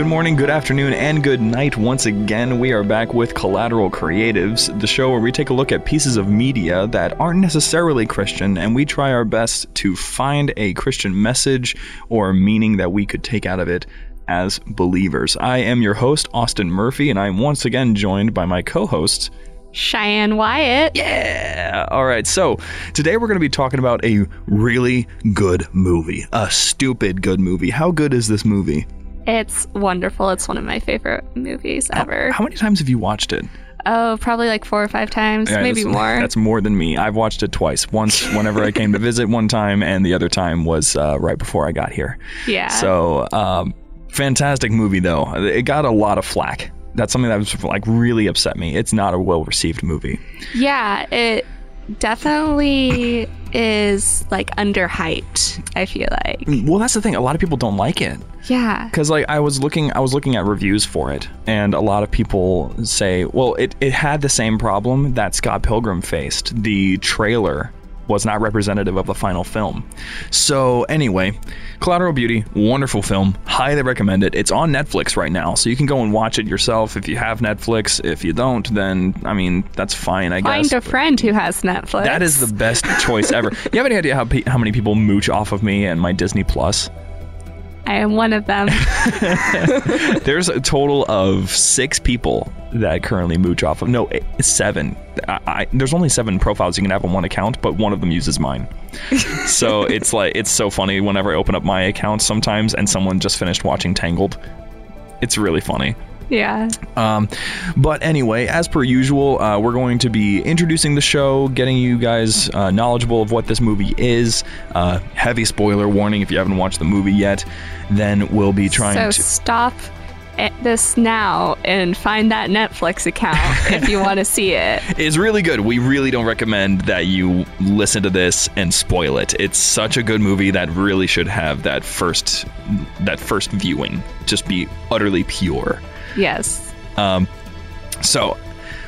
Good morning, good afternoon, and good night. Once again, we are back with Collateral Creatives, the show where we take a look at pieces of media that aren't necessarily Christian, and we try our best to find a Christian message or meaning that we could take out of it as believers. I am your host, Austin Murphy, and I'm once again joined by my co hosts, Cheyenne Wyatt. Yeah. All right. So today we're going to be talking about a really good movie, a stupid good movie. How good is this movie? It's wonderful. It's one of my favorite movies ever. How, how many times have you watched it? Oh, probably like four or five times, Yeah, maybe that's- more. That's more than me. I've watched it twice. Once whenever I came to visit one time, and the other time was uh, right before I got here. yeah. So, um, fantastic movie though. It got a lot of flack. That's something that was like really upset me. It's not a well received movie. yeah, it definitely is like underhyped, I feel like. Mm, well, that's the thing. A lot of people don't like it. Yeah. because like I was looking, I was looking at reviews for it, and a lot of people say, well, it it had the same problem that Scott Pilgrim faced. The trailer was not representative of the final film. So anyway, Collateral Beauty, wonderful film, highly recommend it. It's on Netflix right now, so you can go and watch it yourself if you have Netflix. If you don't, then I mean that's fine, I Find guess. Find a friend who has Netflix. that is the best choice ever. You have any idea how pe- how many people mooch off of me and my Disney Plus? I am one of them. There's a total of six people that currently mooch off of. No, eight- seven. I, I, there's only seven profiles you can have on one account, but one of them uses mine. so it's like it's so funny whenever I open up my account sometimes, and someone just finished watching Tangled. It's really funny. Yeah. Um, but anyway, as per usual, uh, we're going to be introducing the show, getting you guys uh, knowledgeable of what this movie is. Uh, heavy spoiler warning if you haven't watched the movie yet. Then we'll be trying So to. stop this now and find that Netflix account if you want to see it. It's really good. We really don't recommend that you listen to this and spoil it. It's such a good movie that really should have that first that first viewing just be utterly pure. Yes. Um, so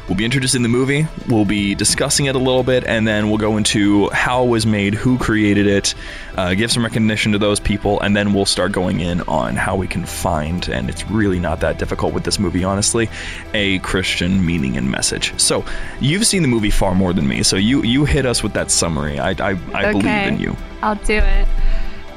we'll be introducing the movie. We'll be discussing it a little bit, and then we'll go into how it was made, who created it, uh, give some recognition to those people, and then we'll start going in on how we can find, and it's really not that difficult with this movie, honestly, a Christian meaning and message. So you've seen the movie far more than me, so you you hit us with that summary. I I, I believe in you. I'll do it.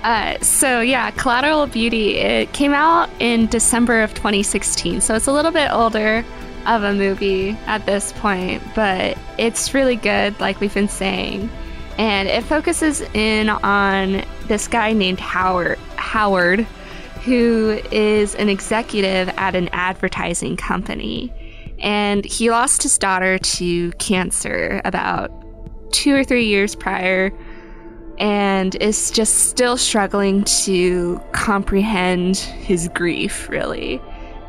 Uh, so yeah, Collateral Beauty. It came out in December of 2016, so it's a little bit older of a movie at this point, but it's really good, like we've been saying. And it focuses in on this guy named Howard. Howard, who is an executive at an advertising company, and he lost his daughter to cancer about two or three years prior and is just still struggling to comprehend his grief, really.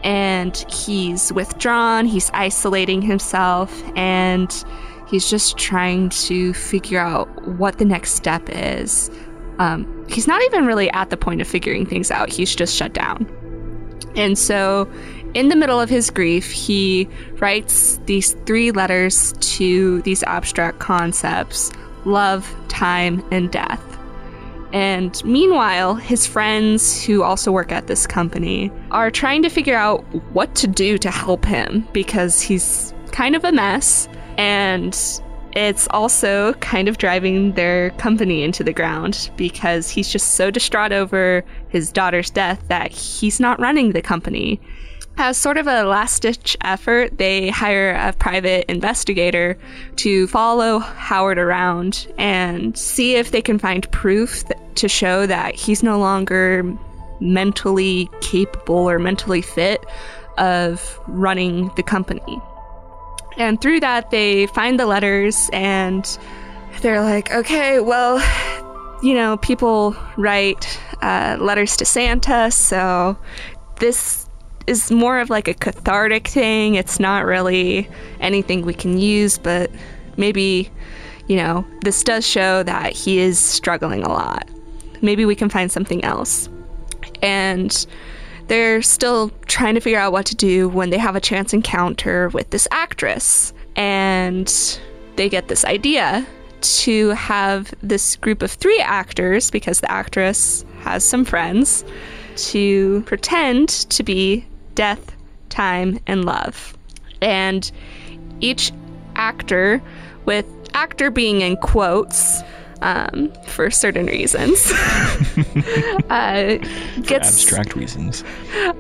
And he's withdrawn, he's isolating himself, and he's just trying to figure out what the next step is. Um, he's not even really at the point of figuring things out, he's just shut down. And so, in the middle of his grief, he writes these three letters to these abstract concepts love, time, and death. And meanwhile, his friends who also work at this company are trying to figure out what to do to help him because he's kind of a mess and it's also kind of driving their company into the ground because he's just so distraught over his daughter's death that he's not running the company. As sort of a last ditch effort, they hire a private investigator to follow Howard around and see if they can find proof th- to show that he's no longer mentally capable or mentally fit of running the company. And through that, they find the letters and they're like, okay, well, you know, people write uh, letters to Santa, so this is more of like a cathartic thing. It's not really anything we can use, but maybe, you know, this does show that he is struggling a lot. Maybe we can find something else. And they're still trying to figure out what to do when they have a chance encounter with this actress. And they get this idea to have this group of three actors, because the actress has some friends, to pretend to be death, time, and love. And each actor, with actor being in quotes, um, for certain reasons. uh, gets Abstract reasons.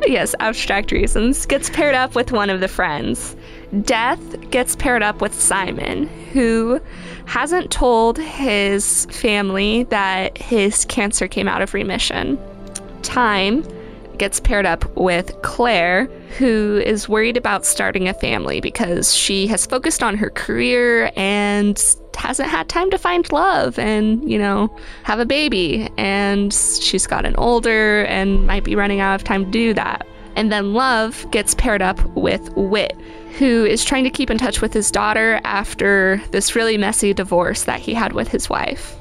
yes, abstract reasons. Gets paired up with one of the friends. Death gets paired up with Simon, who hasn't told his family that his cancer came out of remission. Time gets paired up with Claire, who is worried about starting a family because she has focused on her career and hasn't had time to find love and, you know, have a baby. And she's gotten older and might be running out of time to do that. And then Love gets paired up with Whit, who is trying to keep in touch with his daughter after this really messy divorce that he had with his wife.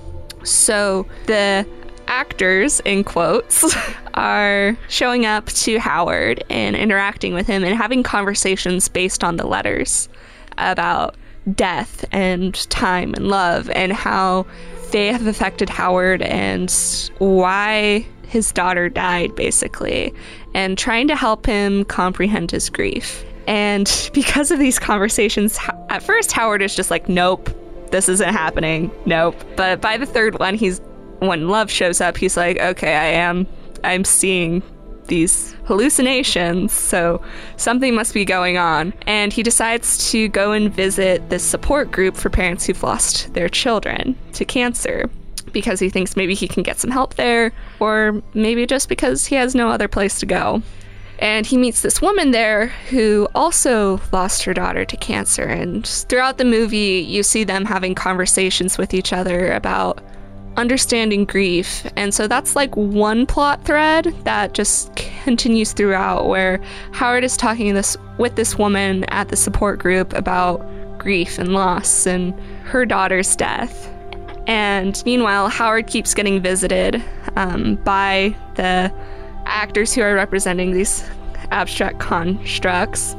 So the actors, in quotes, are showing up to Howard and interacting with him and having conversations based on the letters about death and time and love and how they have affected Howard and why his daughter died, basically, and trying to help him comprehend his grief. And because of these conversations, at first Howard is just like, nope, this isn't happening. Nope. But by the third one, he's when love shows up, he's like, okay, I am, I'm seeing these hallucinations, so something must be going on. And he decides to go and visit this support group for parents who've lost their children to cancer because he thinks maybe he can get some help there, or maybe just because he has no other place to go. And he meets this woman there who also lost her daughter to cancer. And throughout the movie, you see them having conversations with each other about understanding grief. And so that's like one plot thread that just continues throughout where Howard is talking this with this woman at the support group about grief and loss and her daughter's death. And meanwhile, Howard keeps getting visited um, by the actors who are representing these abstract constructs.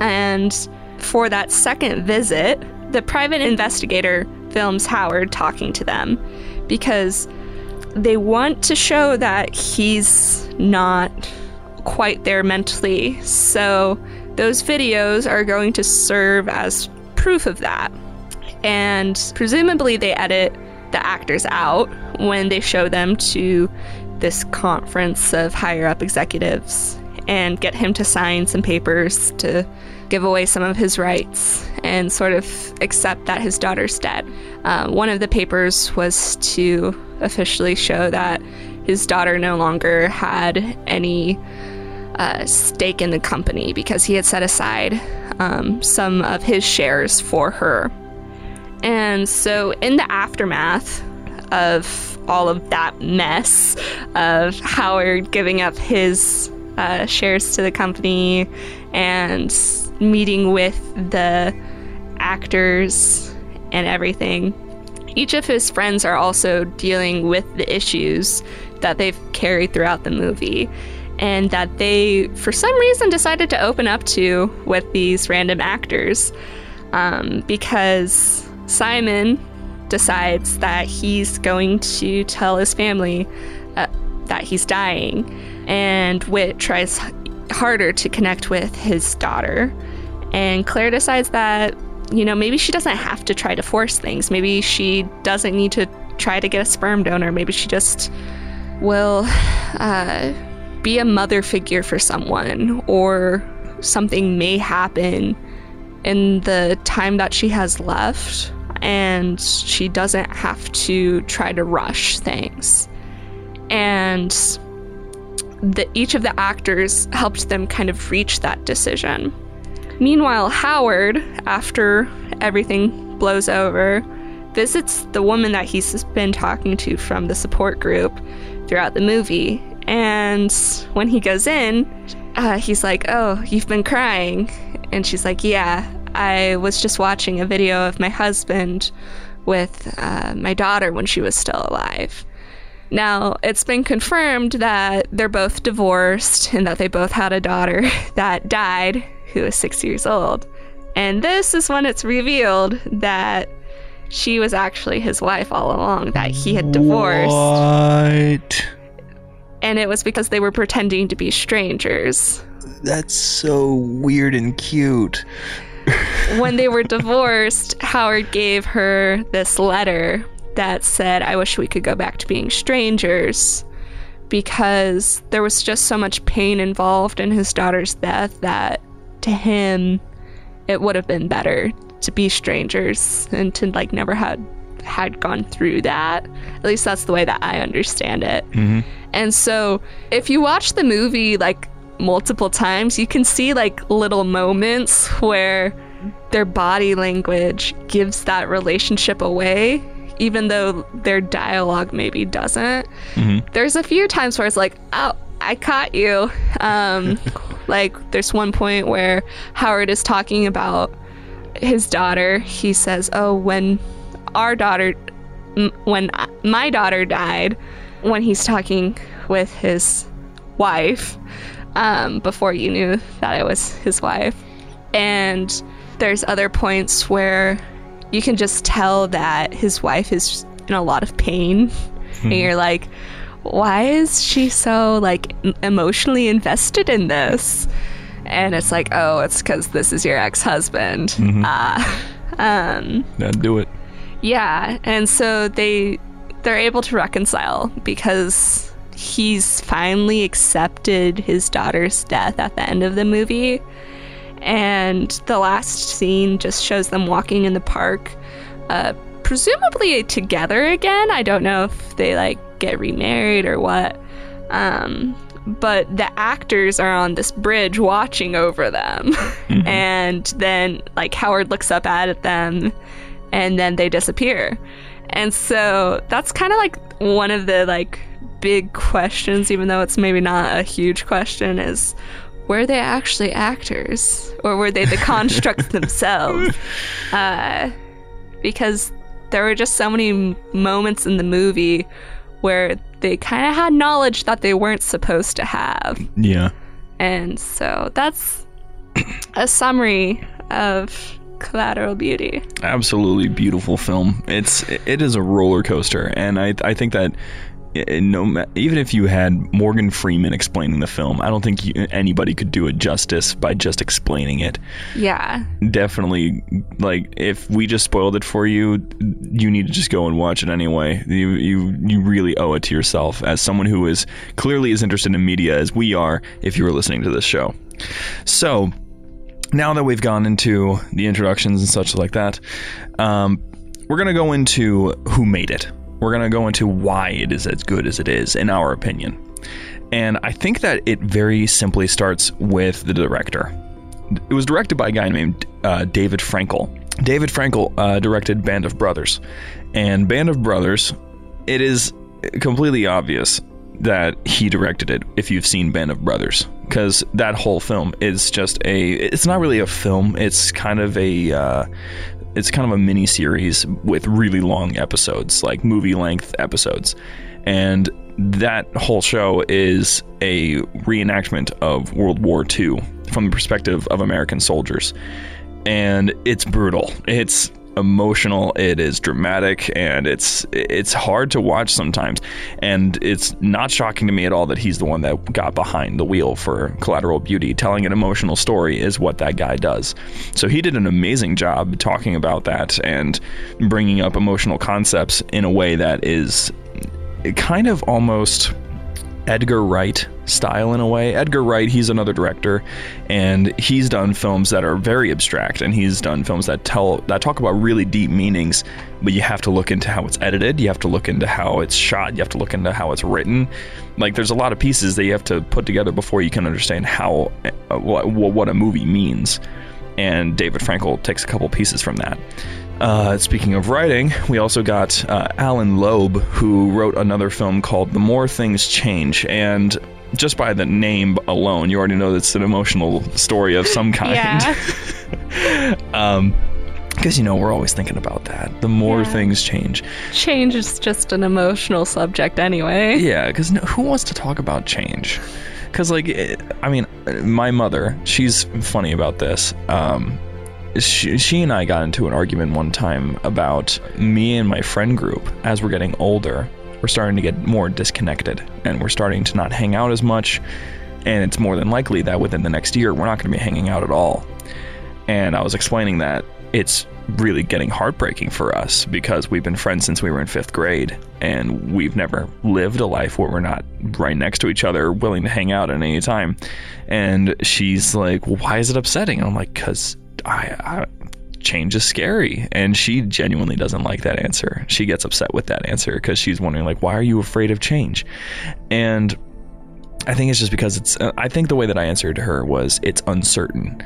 And for that second visit, the private investigator films Howard talking to them because they want to show that he's not quite there mentally. So those videos are going to serve as proof of that. And presumably they edit the actors out when they show them to this conference of higher up executives and get him to sign some papers to give away some of his rights and sort of accept that his daughter's dead. Uh, one of the papers was to officially show that his daughter no longer had any uh, stake in the company because he had set aside um, some of his shares for her. And so, in the aftermath of all of that mess of Howard giving up his uh, shares to the company and meeting with the actors and everything. Each of his friends are also dealing with the issues that they've carried throughout the movie and that they, for some reason, decided to open up to with these random actors um, because Simon decides that he's going to tell his family uh, that he's dying, and Whit tries harder to connect with his daughter. And Claire decides that, you know, maybe she doesn't have to try to force things. Maybe she doesn't need to try to get a sperm donor. Maybe she just will uh, be a mother figure for someone, or something may happen in the time that she has left, and she doesn't have to try to rush things. And the, each of the actors helped them kind of reach that decision. Meanwhile, Howard, after everything blows over, visits the woman that he's been talking to from the support group throughout the movie. And when he goes in, uh, he's like, Oh, you've been crying. And she's like, Yeah, I was just watching a video of my husband with uh, my daughter when she was still alive. Now, it's been confirmed that they're both divorced and that they both had a daughter that died who is six years old. And this is when it's revealed that she was actually his wife all along, that he had divorced. What? and it was because they were pretending to be strangers. That's so weird and cute. when they were divorced, Howard gave her this letter that said, I wish we could go back to being strangers because there was just so much pain involved in his daughter's death that to him it would have been better to be strangers and to like never had had gone through that. At least that's the way that I understand it. Mm-hmm. And so if you watch the movie like multiple times, you can see like little moments where their body language gives that relationship away even though their dialogue maybe doesn't. Mm-hmm. There's a few times where it's like, oh, I caught you. Um, like, there's one point where Howard is talking about his daughter. He says, oh, when our daughter, m- when my daughter died, when he's talking with his wife, um, before you knew that it was his wife. And there's other points where you can just tell that his wife is in a lot of pain. and you're like, why is she so like emotionally invested in this? And it's like, oh, it's because this is your ex-husband. Mhm. Uh, um, That'd do it. yeah, and so they they're able to reconcile because he's finally accepted his daughter's death at the end of the movie. And the last scene just shows them walking in the park, uh, presumably together again. I don't know if they like get remarried or what. Um, but the actors are on this bridge watching over them. Mhm. And then, like, Howard looks up at them and then they disappear. And so that's kind of like one of the like big questions, even though it's maybe not a huge question, is were they actually actors or were they the constructs themselves? Uh, because there were just so many moments in the movie where they kind of had knowledge that they weren't supposed to have. Yeah. And so that's a summary of Collateral Beauty. absolutely beautiful film. It's it is a roller coaster, and I I think that no even if you had Morgan Freeman explaining the film, I don't think you, anybody could do it justice by just explaining it. Yeah. Definitely, like if we just spoiled it for you, you need to just go and watch it anyway. You you you really owe it to yourself as someone who is clearly as interested in media as we are. If you were listening to this show, so now that we've gone into the introductions and such like that, um, we're going to go into who made it. We're going to go into why it is as good as it is, in our opinion. And I think that it very simply starts with the director. It was directed by a guy named uh, David Frankel. David Frankel uh, directed Band of Brothers. And Band of Brothers, it is completely obvious that he directed it if you've seen Band of Brothers because that whole film is just a it's not really a film it's kind of a uh, it's kind of a mini series with really long episodes like movie length episodes. And that whole show is a reenactment of World War II from the perspective of American soldiers. And it's brutal. It's emotional it is dramatic and it's it's hard to watch sometimes. And it's not shocking to me at all that he's the one that got behind the wheel for collateral beauty. Telling an emotional story is what that guy does. So he did an amazing job talking about that and bringing up emotional concepts in a way that is kind of almost Edgar Wright style in a way. Edgar Wright, he's another director, and he's done films that are very abstract, and he's done films that tell that talk about really deep meanings. But you have to look into how it's edited, you have to look into how it's shot, you have to look into how it's written. Like there's a lot of pieces that you have to put together before you can understand how uh, what, what a movie means. And David Frankel takes a couple pieces from that. Uh, speaking of writing, we also got uh, Allan Loeb, who wrote another film called The More Things Change. And just by the name alone, you already know it's an emotional story of some kind. Yeah. um, because you know we're always thinking about that. The more Yeah. things change, Change is just an emotional subject anyway. yeah. Because no, who wants to talk about change? Because like, it, I mean, my mother, she's funny about this. Um, she, she and I got into an argument one time about me and my friend group as we're getting older. we're starting to get more disconnected and we're starting to not hang out as much. And it's more than likely that within the next year, we're not going to be hanging out at all. And I was explaining that it's really getting heartbreaking for us because we've been friends since we were in fifth grade and we've never lived a life where we're not right next to each other, willing to hang out at any time. And she's like, well, why is it upsetting? And I'm like, because I, I change is scary. And she genuinely doesn't like that answer. She gets upset with that answer because she's wondering like why are you afraid of change? And i think it's just because it's uh, i think the way that i answered her was it's uncertain.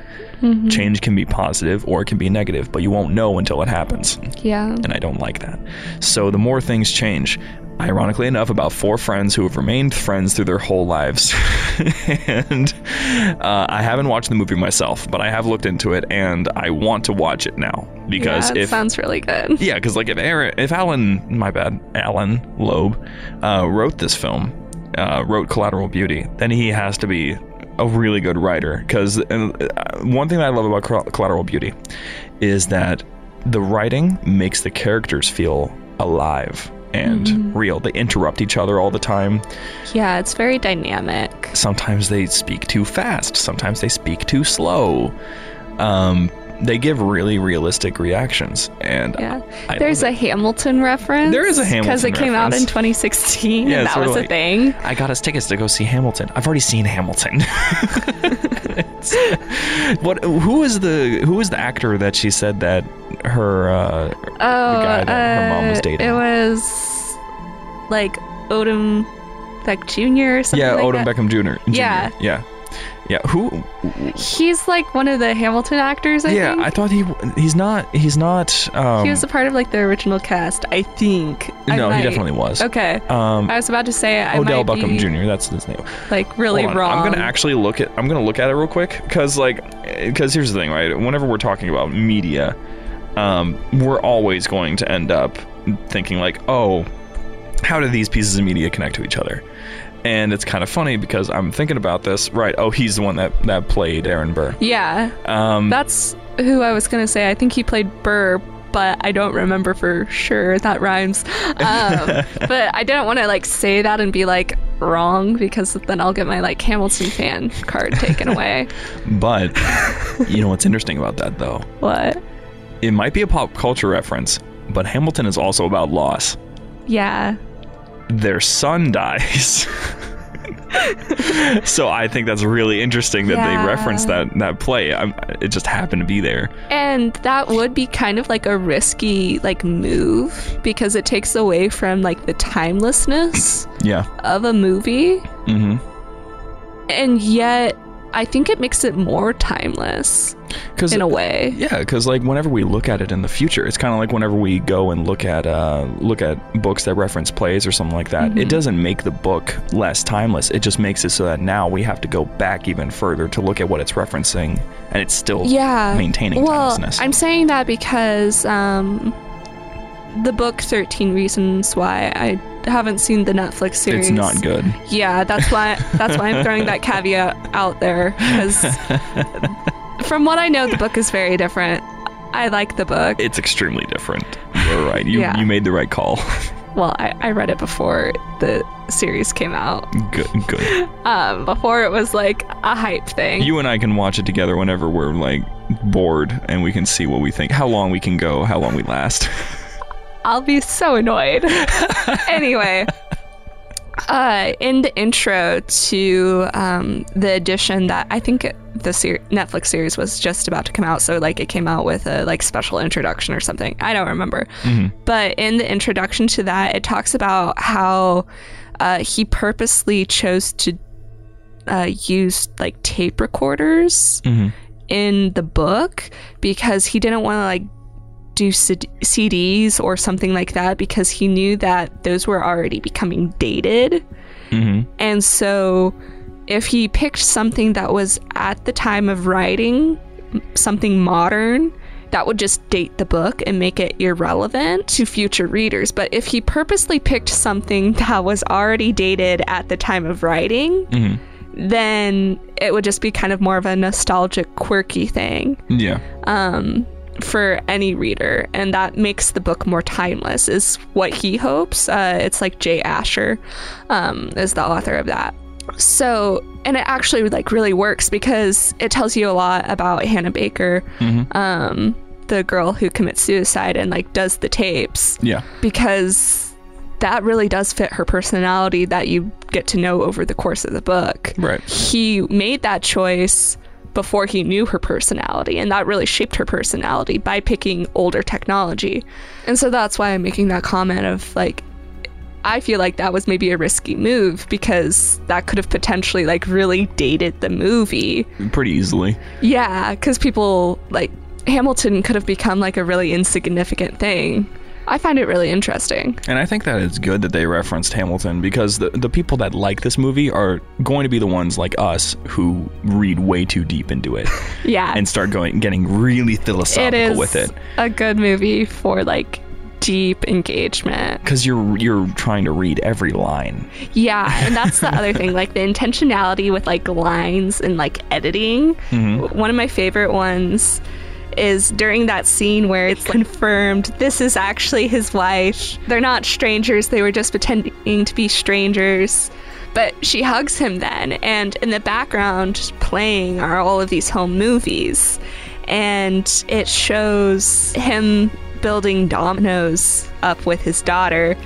Change can be positive or it can be negative but you won't know until it happens. Yeah. and I don't like that. So the more things change, ironically enough, about four friends who have remained friends through their whole lives. and uh, I haven't watched the movie myself, but I have looked into it and I want to watch it now because yeah, it if sounds really good. yeah, because like if Aaron, if Allan, my bad, Allan Loeb, uh, wrote this film, uh, wrote Collateral Beauty, then he has to be a really good writer. Because uh, one thing that I love about Collateral Beauty is that the writing makes the characters feel alive and real. They interrupt each other all the time. Yeah, it's very dynamic. Sometimes they speak too fast. Sometimes they speak too slow. Um, they give really realistic reactions, and Yeah. I There's a Hamilton reference. There is a Hamilton Because it Hamilton came out in 2016 Yeah, and that was sort a thing. I got us tickets to go see Hamilton. I've already seen Hamilton. What? Who is the who is the actor that she said that her? Uh, Oh, guy that her mom was uh, dating. It was like Odom Beck Jr. or something yeah, like Odom that. Beckham Jr. Jr. Yeah. yeah, yeah. Who? He's like one of the Hamilton actors, I yeah, think. I thought he he's not he's not. Um, he was a part of like the original cast, I think. I no, he definitely was. Okay. Um, I was about to say I Odell Beckham be, Jr. That's his name. like really wrong. I'm gonna actually look at. I'm gonna look at it real quick because, like, because here's the thing, right? Whenever we're talking about media, um, we're always going to end up thinking like, oh, how do these pieces of media connect to each other? And it's kind of funny because I'm thinking about this. Right? Oh, he's the one that that played Aaron Burr. Yeah, Um, that's who I was gonna say. I think he played Burr, but I don't remember for sure. That rhymes. Um, but I didn't want to like say that and be like wrong because then I'll get my like Hamilton fan card taken away. but you know what's interesting about that though? What? It might be a pop culture reference, but Hamilton is also about loss. Yeah. Their son dies. so I think that's really interesting that Yeah. they reference that that play. I'm, it just happened to be there. And that would be kind of like a risky like move because it takes away from like the timelessness Yeah. of a movie Mm-hmm. and yet I think it makes it more timeless Because in a way. Yeah, because like whenever we look at it in the future, it's kind of like whenever we go and look at uh, look at books that reference plays or something like that. Mm-hmm. It doesn't make the book less timeless. It just makes it so that now we have to go back even further to look at what it's referencing, and it's still yeah maintaining well timelessness. i'm saying that because um the book 13 reasons why i haven't seen the netflix series it's not good. yeah that's why that's why i'm throwing that caveat out there because from what i know the book is very different i like the book It's extremely different. You're right. You Yeah. you made the right call. well I, I read it before the series came out good, good. um before it was like a hype thing You and I can watch it together whenever we're like bored and we can see what we think, how long we can go, how long we last. I'll be so annoyed. anyway, uh, in the intro to um, the edition that I think the ser- Netflix series was just about to come out, so like it came out with a like special introduction or something. I don't remember, but in the introduction to that, it talks about how uh, he purposely chose to uh, use like tape recorders in the book because he didn't want to like do C- CDs or something like that because he knew that those were already becoming dated. Mm-hmm. And so if he picked something that was at the time of writing, something modern, that would just date the book and make it irrelevant to future readers. But if he purposely picked something that was already dated at the time of writing, Mm-hmm. then it would just be kind of more of a nostalgic, quirky thing. Yeah. Um, for any reader, and that makes the book more timeless. Is what he hopes. Uh, it's like Jay Asher um, is the author of that. So, and it actually like really works because it tells you a lot about Hannah Baker, um, the girl who commits suicide and like does the tapes Yeah. because that really does fit her personality that you get to know over the course of the book. Right. He made that choice before he knew her personality, and that really shaped her personality by picking older technology. And so that's why I'm making that comment of like, I feel like that was maybe a risky move because that could have potentially like really dated the movie. Pretty easily. Yeah, because people like Hamilton could have become like a really insignificant thing. I find it really interesting. And I think that it's good that they referenced Hamilton because the, the people that like this movie are going to be the ones like us who read way too deep into it Yeah, and start going getting really philosophical is with it a good movie for like deep engagement. because you're you're trying to read every line. Yeah, and that's the other thing, like the intentionality with like lines and like editing. Mm-hmm. One of my favorite ones is during that scene where it's confirmed this is actually his wife. They're not strangers, they were just pretending to be strangers. But she hugs him then, and in the background playing are all of these home movies. And it shows him building dominoes up with his daughter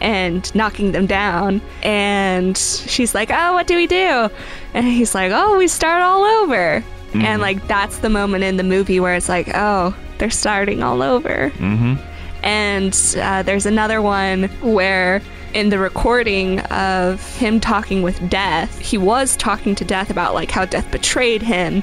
and knocking them down. And she's like, Oh, what do we do? And he's like, Oh, we start all over. And like, that's the moment in the movie where it's like, Oh, they're starting all over. Mm-hmm. And uh, there's another one where, in the recording of him talking with Death, he was talking to Death about like how Death betrayed him,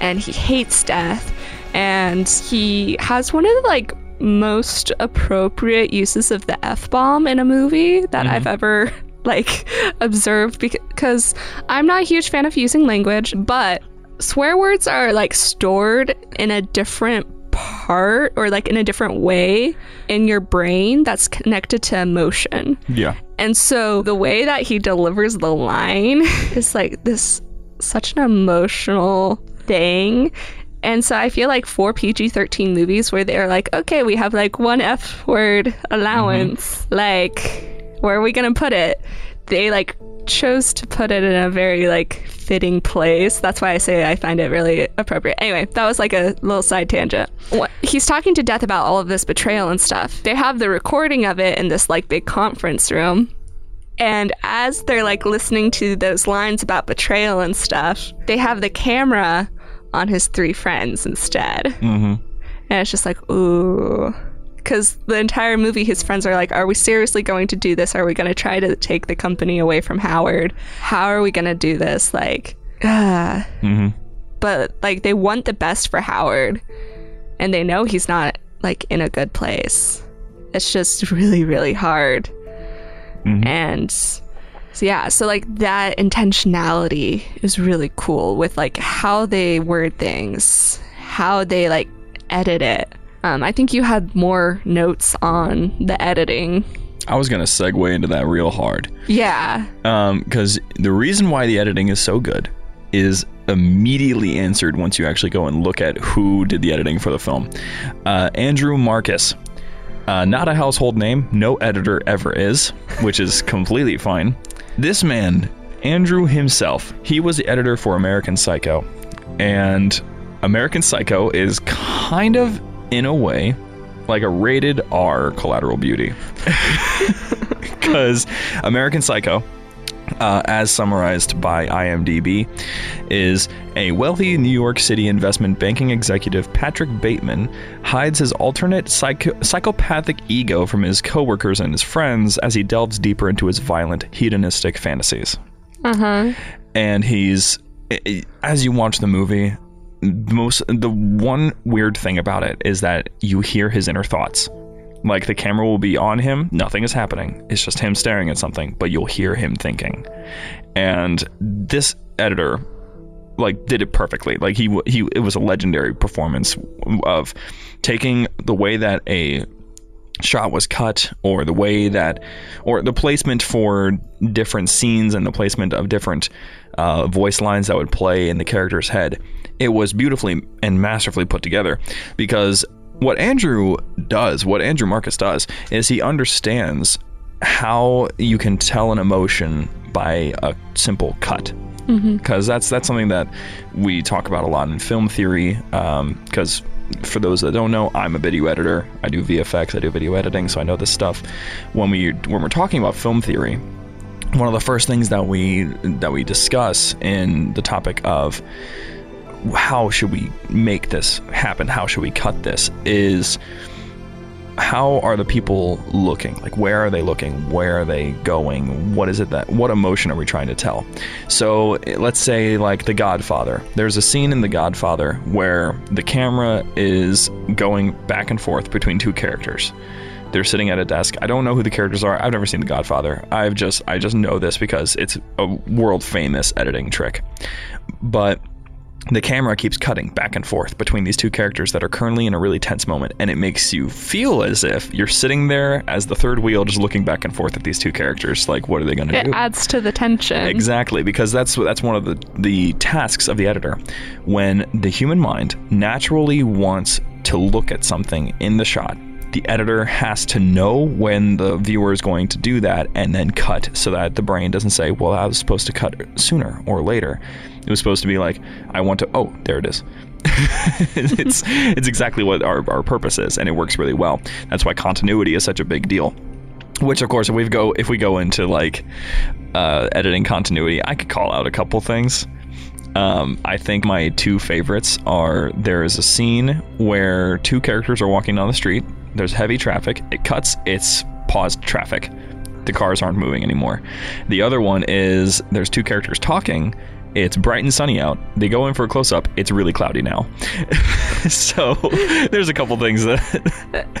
and he hates Death, and he has one of the like most appropriate uses of the f bomb in a movie that I've ever like observed because I'm not a huge fan of using language, but swear words are like stored in a different part or like in a different way in your brain that's connected to emotion. Yeah. And so the way that he delivers the line is like this such an emotional thing. And so I feel like for PG 13 movies where they're like, okay, we have like one F word allowance, mm-hmm. like, where are we going to put it? They like chose to put it in a very like fitting place. That's why I say I find it really appropriate. Anyway, that was like a little side tangent. What, he's talking to Death about all of this betrayal and stuff. They have the recording of it in this like big conference room. And as they're like listening to those lines about betrayal and stuff, they have the camera on his three friends instead. Mm-hmm. And it's just like, ooh. Because the entire movie, his friends are like, are we seriously going to do this? Are we going to try to take the company away from Howard? How are we going to do this? Like, ah. Mm-hmm. But like, they want the best for Howard. And they know he's not like in a good place. It's just really, really hard. Mhm. And so yeah, so like that intentionality is really cool with like how they word things, how they like edit it. Um, I think you had more notes on the editing. I was gonna segue into that real hard. Yeah. because the reason why the editing is so good is immediately answered once you actually go and look at who did the editing for the film. Uh, Andrew Marcus. Uh, not a household name, no editor ever is, which is completely fine. This man, Andrew himself, he was the editor for American Psycho. And American Psycho is kind of, in a way, like a rated R collateral beauty. Because American Psycho, uh, as summarized by IMDb, is a wealthy New York City investment banking executive, Patrick Bateman, hides his alternate psycho- psychopathic ego from his coworkers and his friends as he delves deeper into his violent, hedonistic fantasies. Uh huh. And he's, as you watch the movie, most the one weird thing about it is that you hear his inner thoughts. Like the camera will be on him, nothing is happening. It's just him staring at something, but you'll hear him thinking. And this editor like did it perfectly. Like he he it was a legendary performance of taking the way that a shot was cut or the way that or the placement for different scenes and the placement of different uh, voice lines that would play in the character's head it was beautifully and masterfully put together because what Andrew does, what Andrew Marcus does, is he understands how you can tell an emotion by a simple cut. Because mm-hmm. that's that's something that we talk about a lot in film theory. Because um, for those that don't know, I'm a video editor. I do VFX. I do video editing, so I know this stuff. When we when we're talking about film theory, one of the first things that we that we discuss in the topic of how should we make this happen? How should we cut this? Is how are the people looking? Like, where are they looking? Where are they going? What is it that, what emotion are we trying to tell? So, let's say, like The Godfather. There's a scene in The Godfather where the camera is going back and forth between two characters. They're sitting at a desk. I don't know who the characters are. I've never seen The Godfather. I've just, I just know this because it's a world famous editing trick. But the camera keeps cutting back and forth between these two characters that are currently in a really tense moment and it makes you feel as if you're sitting there as the third wheel just looking back and forth at these two characters like what are they going to do? it adds to the tension. Exactly because that's that's one of the the tasks of the editor. When the human mind naturally wants to look at something in the shot the editor has to know when the viewer is going to do that and then cut so that the brain doesn't say, well, I was supposed to cut sooner or later. It was supposed to be like, I want to, oh, there it is. it's, it's exactly what our, our purpose is, and it works really well. That's why continuity is such a big deal. Which, of course, if we go if we go into like uh, editing continuity, I could call out a couple things. Um, I think my two favorites are there is a scene where two characters are walking down the street there's heavy traffic. It cuts. It's paused traffic. The cars aren't moving anymore. The other one is there's two characters talking. It's bright and sunny out. They go in for a close up. It's really cloudy now. so there's a couple things that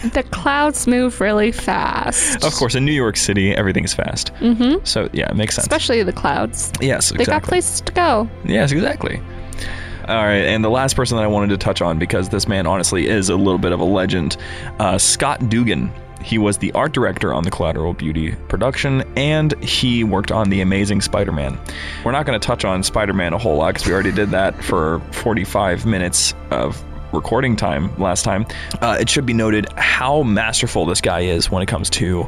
the clouds move really fast. Of course, in New York City, everything's fast. Mm-hmm. So yeah, it makes sense. Especially the clouds. Yes, exactly. They got places to go. Yes, exactly. All right, and the last person that I wanted to touch on because this man honestly is a little bit of a legend, uh, Scott Dugan. He was the art director on the Collateral Beauty production, and he worked on The Amazing Spider Man. We're not going to touch on Spider Man a whole lot because we already did that for 45 minutes of recording time last time, uh, it should be noted how masterful this guy is when it comes to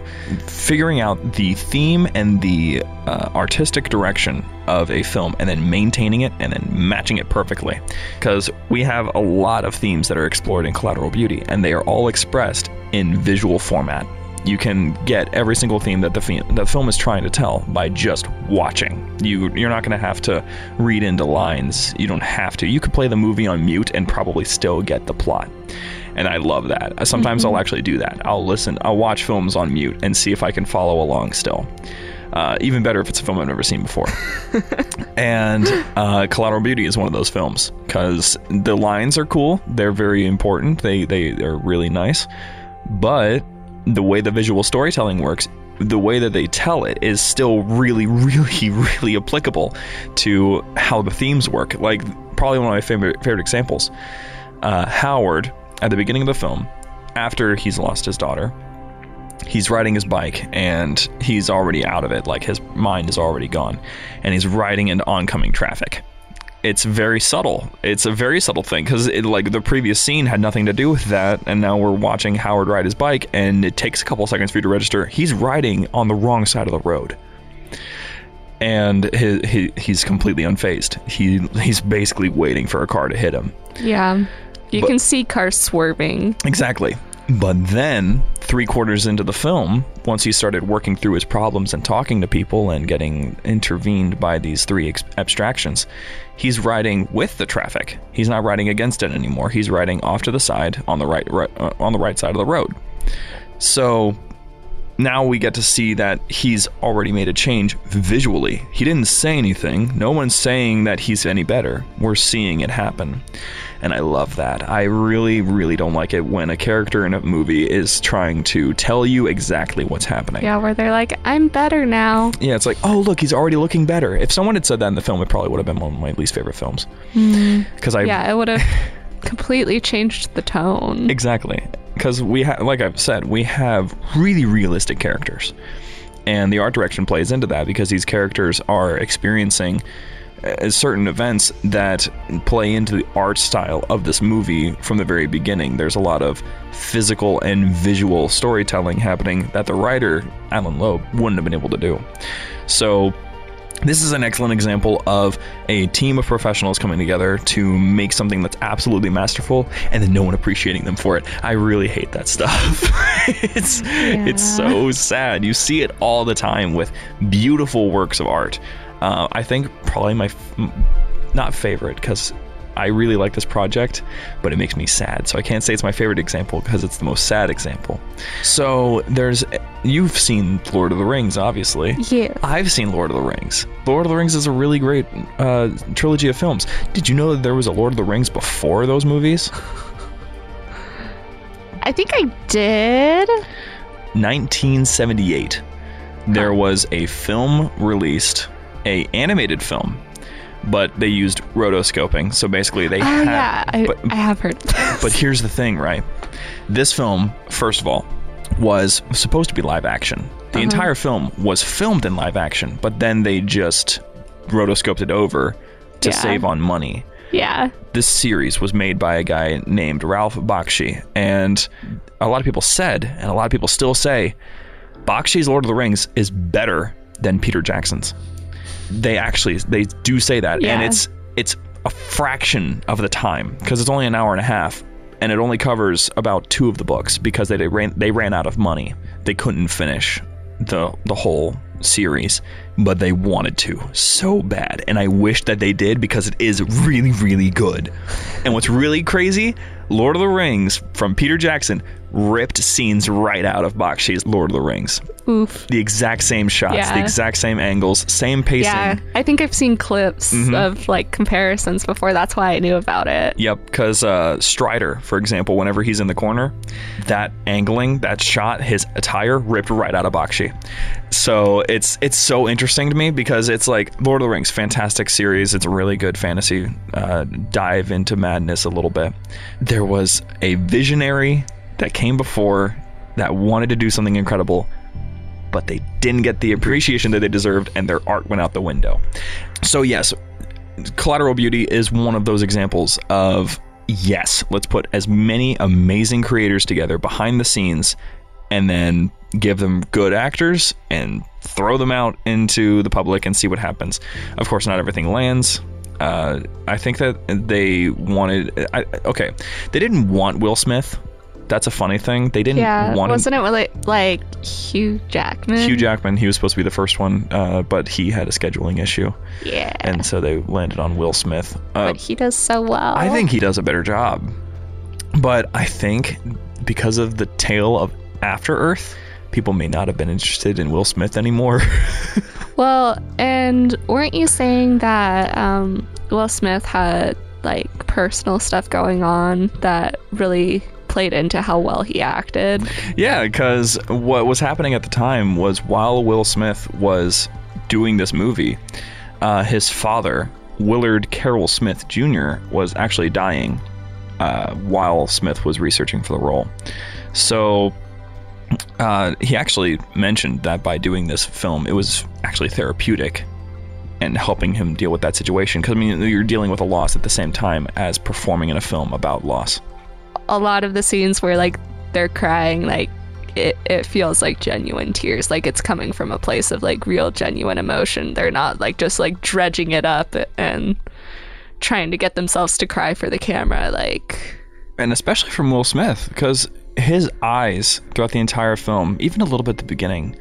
figuring out the theme and the uh, artistic direction of a film and then maintaining it and then matching it perfectly. Because we have a lot of themes that are explored in Collateral Beauty and they are all expressed in visual format you can get every single theme that the, fi- the film is trying to tell by just watching. You you're not going to have to read into lines. You don't have to. You could play the movie on mute and probably still get the plot. And I love that. Sometimes mm-hmm. I'll actually do that. I'll listen. I'll watch films on mute and see if I can follow along still. Uh, even better if it's a film I've never seen before. and uh, Collateral Beauty is one of those films because the lines are cool. They're very important. They they are really nice, but the way the visual storytelling works, the way that they tell it is still really, really, really applicable to how the themes work. Like, probably one of my favorite, favorite examples uh, Howard, at the beginning of the film, after he's lost his daughter, he's riding his bike and he's already out of it. Like, his mind is already gone. And he's riding into oncoming traffic it's very subtle. It's a very subtle thing because like the previous scene had nothing to do with that, and now we're watching Howard ride his bike, and it takes a couple seconds for you to register. He's riding on the wrong side of the road, and he, he he's completely unfazed. He he's basically waiting for a car to hit him. Yeah, you but, can see cars swerving. Exactly. But then, three quarters into the film, once he started working through his problems and talking to people and getting intervened by these three ex- abstractions, he's riding with the traffic. He's not riding against it anymore. He's riding off to the side on the right, right uh, on the right side of the road. So now we get to see that he's already made a change visually. He didn't say anything. No one's saying that he's any better. We're seeing it happen and I love that. I really, really don't like it when a character in a movie is trying to tell you exactly what's happening. Yeah, where they're like, I'm better now. Yeah, it's like, oh, look, he's already looking better. If someone had said that in the film, it probably would have been one of my least favorite films. Because mm. I. Yeah, it would have completely changed the tone. Exactly. Because we have, like I've said, we have really realistic characters. And the art direction plays into that because these characters are experiencing uh, certain events that play into the art style of this movie from the very beginning. There's a lot of physical and visual storytelling happening that the writer, Allan Loeb, wouldn't have been able to do. So, this is an excellent example of a team of professionals coming together to make something that's absolutely masterful and then no one appreciating them for it. I really hate that stuff. it's yeah. it's so sad. You see it all the time with beautiful works of art. Uh, I think probably my f- not favorite because I really like this project, but it makes me sad. So I can't say it's my favorite example because it's the most sad example. So there's you've seen Lord of the Rings, obviously. Yeah. I've seen Lord of the Rings. Lord of the Rings is a really great uh, trilogy of films. Did you know that there was a Lord of the Rings before those movies? I think I did. 1978. There was a film released, a animated film but they used rotoscoping. So basically, they oh, had. yeah, I, but, I have heard. but here's the thing, right? This film, first of all, was supposed to be live action. The uh-huh. entire film was filmed in live action, but then they just rotoscoped it over to yeah. save on money. Yeah. This series was made by a guy named Ralph Bakshi, and a lot of people said, and a lot of people still say, Bakshi's Lord of the Rings is better than Peter Jackson's they actually they do say that, yeah. and it's it's a fraction of the time because it's only an hour and a half, and it only covers about two of the books because they, they ran they ran out of money. They couldn't finish the the whole series, but they wanted to so bad, and I wish that they did because it is really really good. And what's really crazy, Lord of the Rings from Peter Jackson ripped scenes right out of Bakshi's Lord of the Rings. Oof. The exact same shots, yeah. the exact same angles, same pacing. Yeah, I think I've seen clips mm-hmm. of like comparisons before. That's why I knew about it. Yep, because uh, Strider, for example, whenever he's in the corner, that angling, that shot, his attire ripped right out of Bakshi. So it's it's so interesting to me because it's like Lord of the Rings, fantastic series. It's a really good fantasy uh, dive into madness a little bit. There was a visionary that came before that wanted to do something incredible but they didn't get the appreciation that they deserved and their art went out the window. So, yes, Collateral Beauty is one of those examples of yes, let's put as many amazing creators together behind the scenes and then give them good actors and throw them out into the public and see what happens. Of course, not everything lands. Uh, I think that they wanted. I, okay, they didn't want Will Smith that's a funny thing. They didn't want yeah, want wasn't it like, like Hugh Jackman? Hugh Jackman, he was supposed to be the first one, uh, but he had a scheduling issue. Yeah. And so they landed on Will Smith. Uh, but he does so well. I think he does a better job. But I think because of the tale of After Earth, people may not have been interested in Will Smith anymore. well, and weren't you saying that um, Will Smith had like personal stuff going on that really played into how well he acted. Yeah, because what was happening at the time was while Will Smith was doing this movie, uh, his father, Willard Carroll Smith Jr., was actually dying uh, while Smith was researching for the role. So uh, he actually mentioned that by doing this film, it was actually therapeutic and helping him deal with that situation. Because I mean, you're dealing with a loss at the same time as performing in a film about loss a lot of the scenes where like they're crying, like it, it feels like genuine tears. Like it's coming from a place of like real genuine emotion. They're not like just like dredging it up and trying to get themselves to cry for the camera. Like and especially from Will Smith, because his eyes throughout the entire film, even a little bit at the beginning,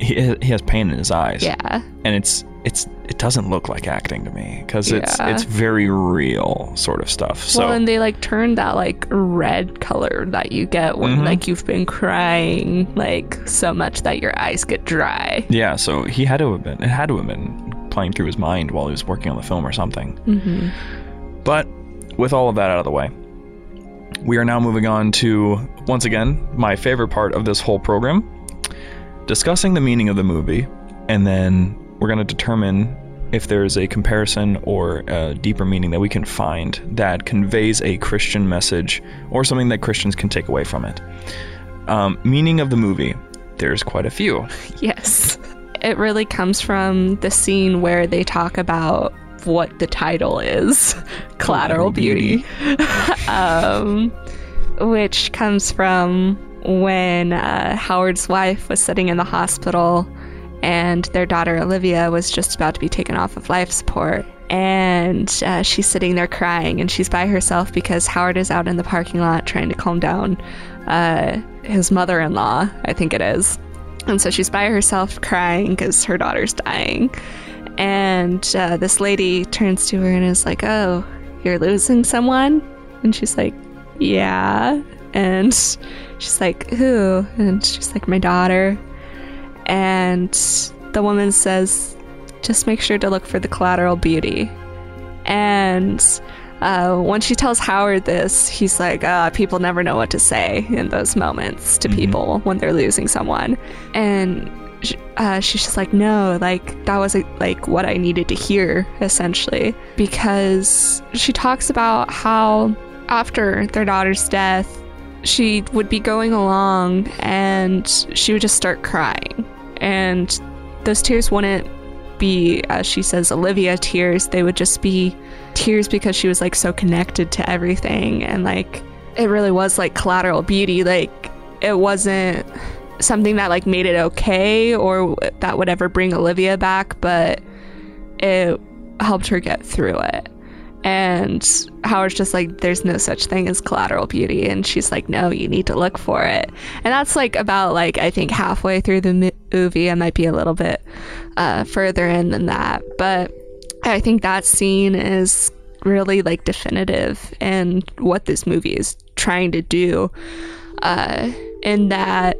he, he has pain in his eyes. Yeah. And it's it's it doesn't look like acting to me because it's yeah. it's very real sort of stuff. So well, and they like turn that like red color that you get when mm-hmm. like you've been crying like so much that your eyes get dry. Yeah, so he had to have been it had to have been playing through his mind while he was working on the film or something. Mm-hmm. But with all of that out of the way, we are now moving on to once again my favorite part of this whole program, discussing the meaning of the movie, and then we're going to determine if there's a comparison or a deeper meaning that we can find that conveys a Christian message or something that Christians can take away from it. Um, meaning of the movie, there's quite a few. Yes. It really comes from the scene where they talk about what the title is Collateral Beauty. um, which comes from when uh, Howard's wife was sitting in the hospital and their daughter Olivia was just about to be taken off of life support. And uh, she's sitting there crying, and she's by herself because Howard is out in the parking lot trying to calm down uh, his mother in law, I think it is. And so she's by herself crying because her daughter's dying. And uh, this lady turns to her and is like, Oh, you're losing someone? And she's like, Yeah. And she's like, Who? And she's like, My daughter. And the woman says, Just make sure to look for the collateral beauty. And uh, when she tells Howard this, he's like, uh, people never know what to say in those moments to mm-hmm. people when they're losing someone. And uh, she's just like, no, like that was like what I needed to hear, essentially, because she talks about how after their daughter's death, she would be going along and she would just start crying, and those tears wouldn't be, as she says, Olivia tears. They would just be tears because she was like so connected to everything. And like it really was like collateral beauty. Like it wasn't something that like made it okay or that would ever bring Olivia back but it helped her get through it and Howard's just like there's no such thing as collateral beauty and she's like no you need to look for it and that's like about like I think halfway through the movie I might be a little bit uh, further in than that but I think that scene is really like definitive in what this movie is trying to do. Uh, in that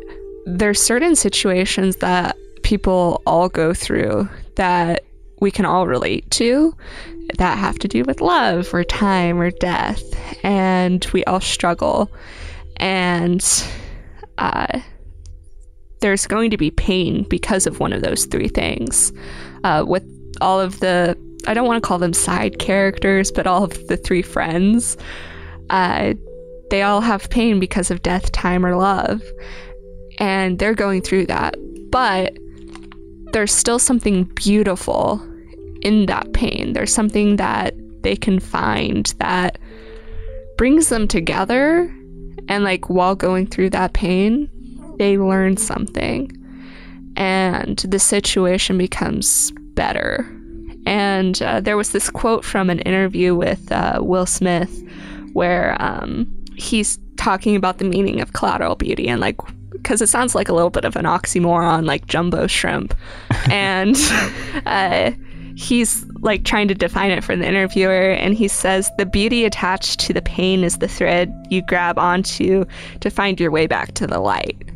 there's certain situations that people all go through that we can all relate to that have to do with love or time or death, and we all struggle. And uh, there's going to be pain because of one of those three things. Uh, with all of the I don't want to call them side characters, but all of the three friends, uh, they all have pain because of death, time, or love. And they're going through that. But there's still something beautiful in that pain. There's something that they can find that brings them together. And like while going through that pain, they learn something. And the situation becomes better and uh, there was this quote from an interview with uh, Will Smith where um, he's talking about the meaning of collateral beauty and like because it sounds like a little bit of an oxymoron like jumbo shrimp and uh, he's like trying to define it for the interviewer and he says the beauty attached to the pain is the thread you grab onto to find your way back to the light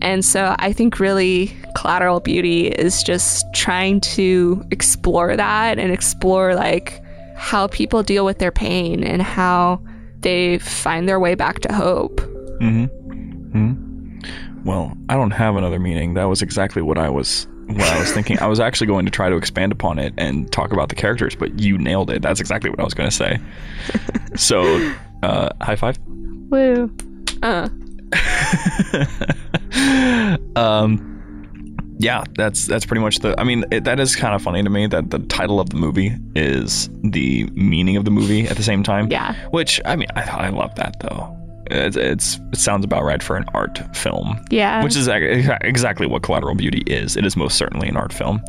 and so I think really collateral beauty is just trying to explore that and explore like how people deal with their pain and how they find their way back to hope. Mm-hmm. mm-hmm. Well, I don't have another meaning. That was exactly what I was what I was thinking. I was actually going to try to expand upon it and talk about the characters, but you nailed it. That's exactly what I was going to say. so, uh, high five. Woo. Uh. um, yeah, that's that's pretty much the. I mean, it, that is kind of funny to me that the title of the movie is the meaning of the movie at the same time. Yeah. Which I mean, I I love that though. It's, it's it sounds about right for an art film. Yeah. Which is exactly what Collateral Beauty is. It is most certainly an art film.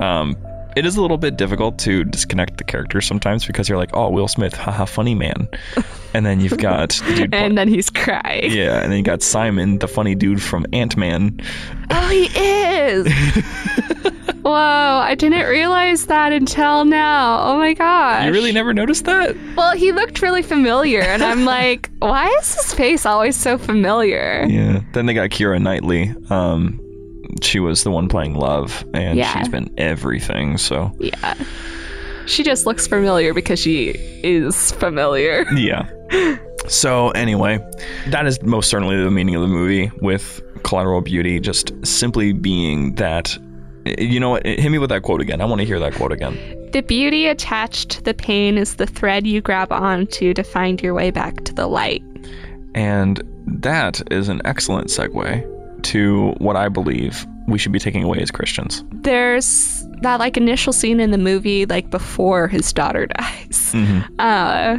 Um, it is a little bit difficult to disconnect the characters sometimes because you're like, oh, Will Smith, haha, funny man. And then you've got dude, and then he's crying. Yeah, and then you got Simon, the funny dude from Ant Man. Oh, he is. Whoa, I didn't realize that until now. Oh my gosh. You really never noticed that? Well, he looked really familiar, and I'm like, why is his face always so familiar? Yeah. Then they got Keira Knightley, um, she was the one playing Love, and yeah. she's been everything. So yeah, she just looks familiar because she is familiar. Yeah. So anyway, that is most certainly the meaning of the movie with collateral beauty, just simply being that. You know what? Hit me with that quote again. I want to hear that quote again. The beauty attached to the pain is the thread you grab onto to find your way back to the light. And that is an excellent segue to what I believe we should be taking away as Christians? There's that like initial scene in the movie, like before his daughter dies, mm-hmm. uh,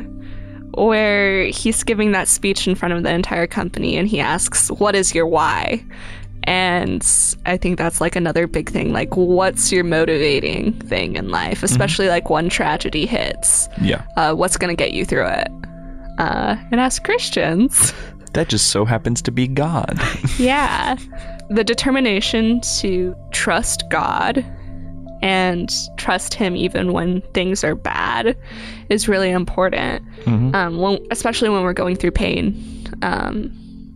where he's giving that speech in front of the entire company and he asks, What is your why? And I think that's like another big thing. Like, what's your motivating thing in life, especially mm-hmm. like one tragedy hits? Yeah. Uh, what's going to get you through it? Uh, and as Christians, that just so happens to be God. yeah. The determination to trust God and trust Him even when things are bad is really important, mm-hmm. um, when, especially when we're going through pain, um,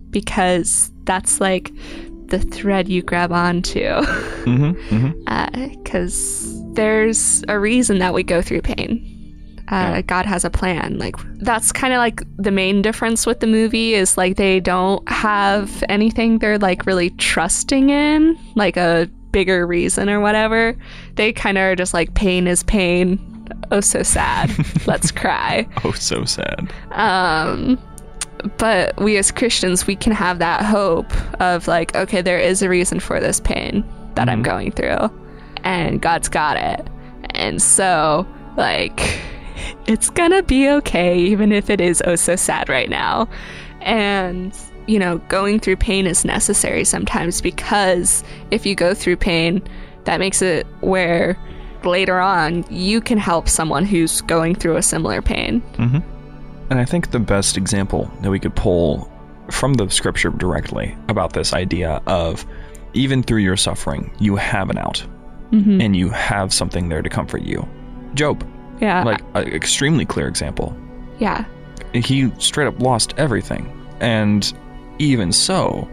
because that's like the thread you grab onto. Because mm-hmm. mm-hmm. uh, there's a reason that we go through pain. Uh, yeah. God has a plan. Like that's kind of like the main difference with the movie is like they don't have anything they're like really trusting in, like a bigger reason or whatever. They kind of are just like pain is pain. Oh, so sad. Let's cry. Oh, so sad. Um, but we as Christians, we can have that hope of like, okay, there is a reason for this pain that mm-hmm. I'm going through, and God's got it. And so, like, it's gonna be okay, even if it is oh so sad right now. And, you know, going through pain is necessary sometimes because if you go through pain, that makes it where later on you can help someone who's going through a similar pain. Mm-hmm. And I think the best example that we could pull from the scripture directly about this idea of even through your suffering, you have an out mm-hmm. and you have something there to comfort you. Job, yeah. Like an extremely clear example. Yeah. He straight up lost everything. And even so,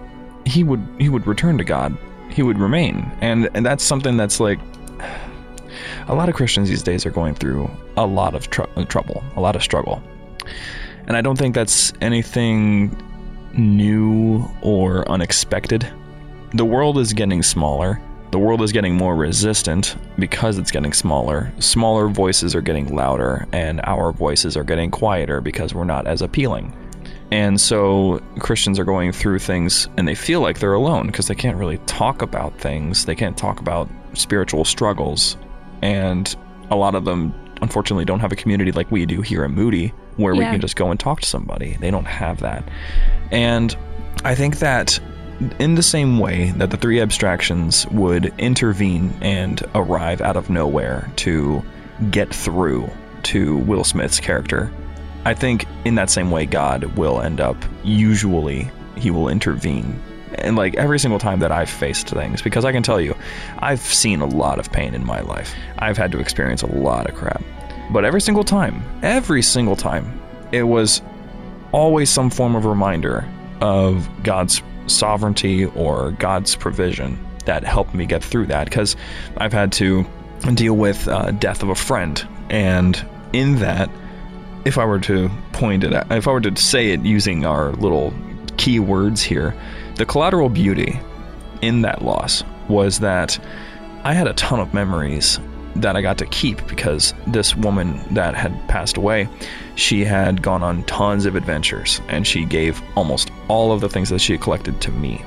he would he would return to God. He would remain. And and that's something that's like a lot of Christians these days are going through a lot of tr- uh, trouble, a lot of struggle. And I don't think that's anything new or unexpected. The world is getting smaller the world is getting more resistant because it's getting smaller. Smaller voices are getting louder, and our voices are getting quieter because we're not as appealing. And so Christians are going through things and they feel like they're alone because they can't really talk about things. They can't talk about spiritual struggles. And a lot of them, unfortunately, don't have a community like we do here at Moody where yeah. we can just go and talk to somebody. They don't have that. And I think that in the same way that the three abstractions would intervene and arrive out of nowhere to get through to Will Smith's character, I think in that same way, God will end up, usually, he will intervene. And like every single time that I've faced things, because I can tell you, I've seen a lot of pain in my life. I've had to experience a lot of crap. But every single time, every single time, it was always some form of reminder of God's sovereignty or God's provision that helped me get through that because I've had to deal with uh, death of a friend, and in that, if I were to point it, if I were to say it using our little key words here, the collateral beauty in that loss was that I had a ton of memories that I got to keep because this woman that had passed away, she had gone on tons of adventures and she gave almost all of the things that she had collected to me.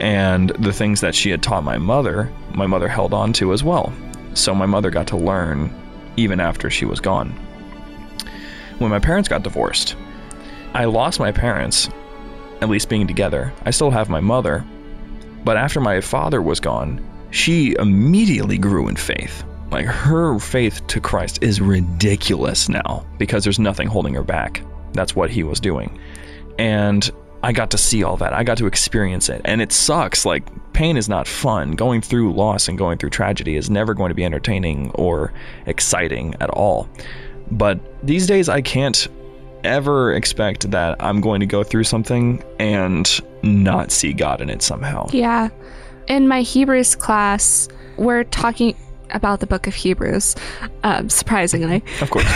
And the things that she had taught my mother, my mother held on to as well. So my mother got to learn even after she was gone. When my parents got divorced, I lost my parents, at least being together. I still have my mother, but after my father was gone, she immediately grew in faith. Like her faith to Christ is ridiculous now because there's nothing holding her back. That's what he was doing. And I got to see all that. I got to experience it. And it sucks. Like, pain is not fun. Going through loss and going through tragedy is never going to be entertaining or exciting at all. But these days, I can't ever expect that I'm going to go through something and not see God in it somehow. Yeah. In my Hebrews class, we're talking about the book of Hebrews, um, surprisingly. Of course.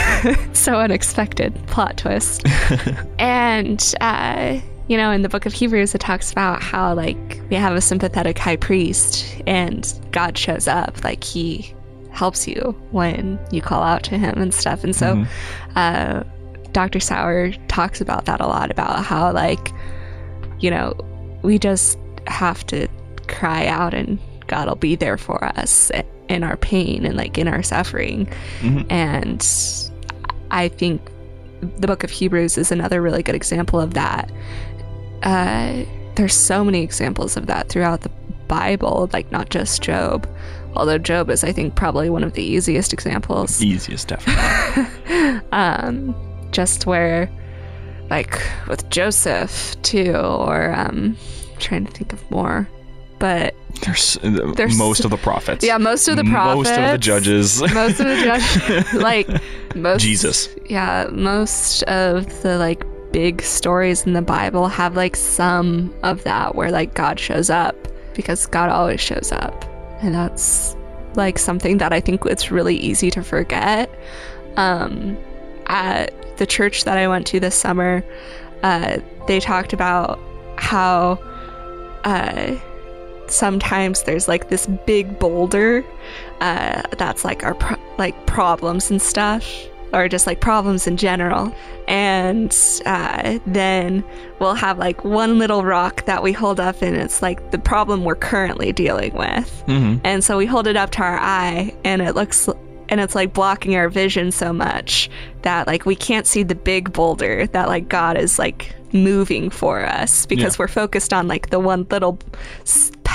so unexpected plot twist. and, uh, you know, in the book of Hebrews, it talks about how, like, we have a sympathetic high priest and God shows up. Like, he helps you when you call out to him and stuff. And so, mm-hmm. uh, Dr. Sauer talks about that a lot about how, like, you know, we just have to cry out and God will be there for us in our pain and like in our suffering. Mm-hmm. And I think the book of Hebrews is another really good example of that. Uh, there's so many examples of that throughout the Bible, like not just Job. Although Job is, I think, probably one of the easiest examples. Easiest, definitely. um, just where, like with Joseph too, or um, trying to think of more but there's, there's most of the prophets. Yeah, most of the prophets. Most of the judges. Most of the judges. like most. Jesus. Yeah, most of the like big stories in the Bible have like some of that where like God shows up because God always shows up, and that's like something that I think it's really easy to forget. Um, at the church that I went to this summer, uh, they talked about how. Uh, sometimes there's like this big boulder uh, that's like our pro- like problems and stuff or just like problems in general and uh, then we'll have like one little rock that we hold up and it's like the problem we're currently dealing with mm-hmm. and so we hold it up to our eye and it looks and it's like blocking our vision so much that like we can't see the big boulder that like God is like moving for us because yeah. we're focused on like the one little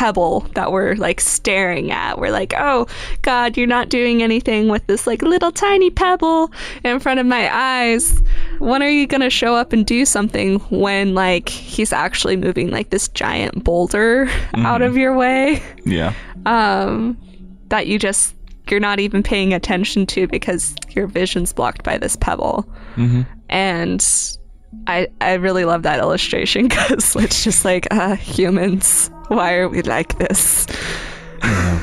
pebble that we're like staring at. We're like, oh, God, you're not doing anything with this like little tiny pebble in front of my eyes. When are you going to show up and do something when like he's actually moving like this giant boulder mm-hmm. out of your way? Yeah. Um, that you just you're not even paying attention to because your vision's blocked by this pebble. Mm-hmm. And I I really love that illustration because it's just like uh, humans. Why are we like this? Yeah.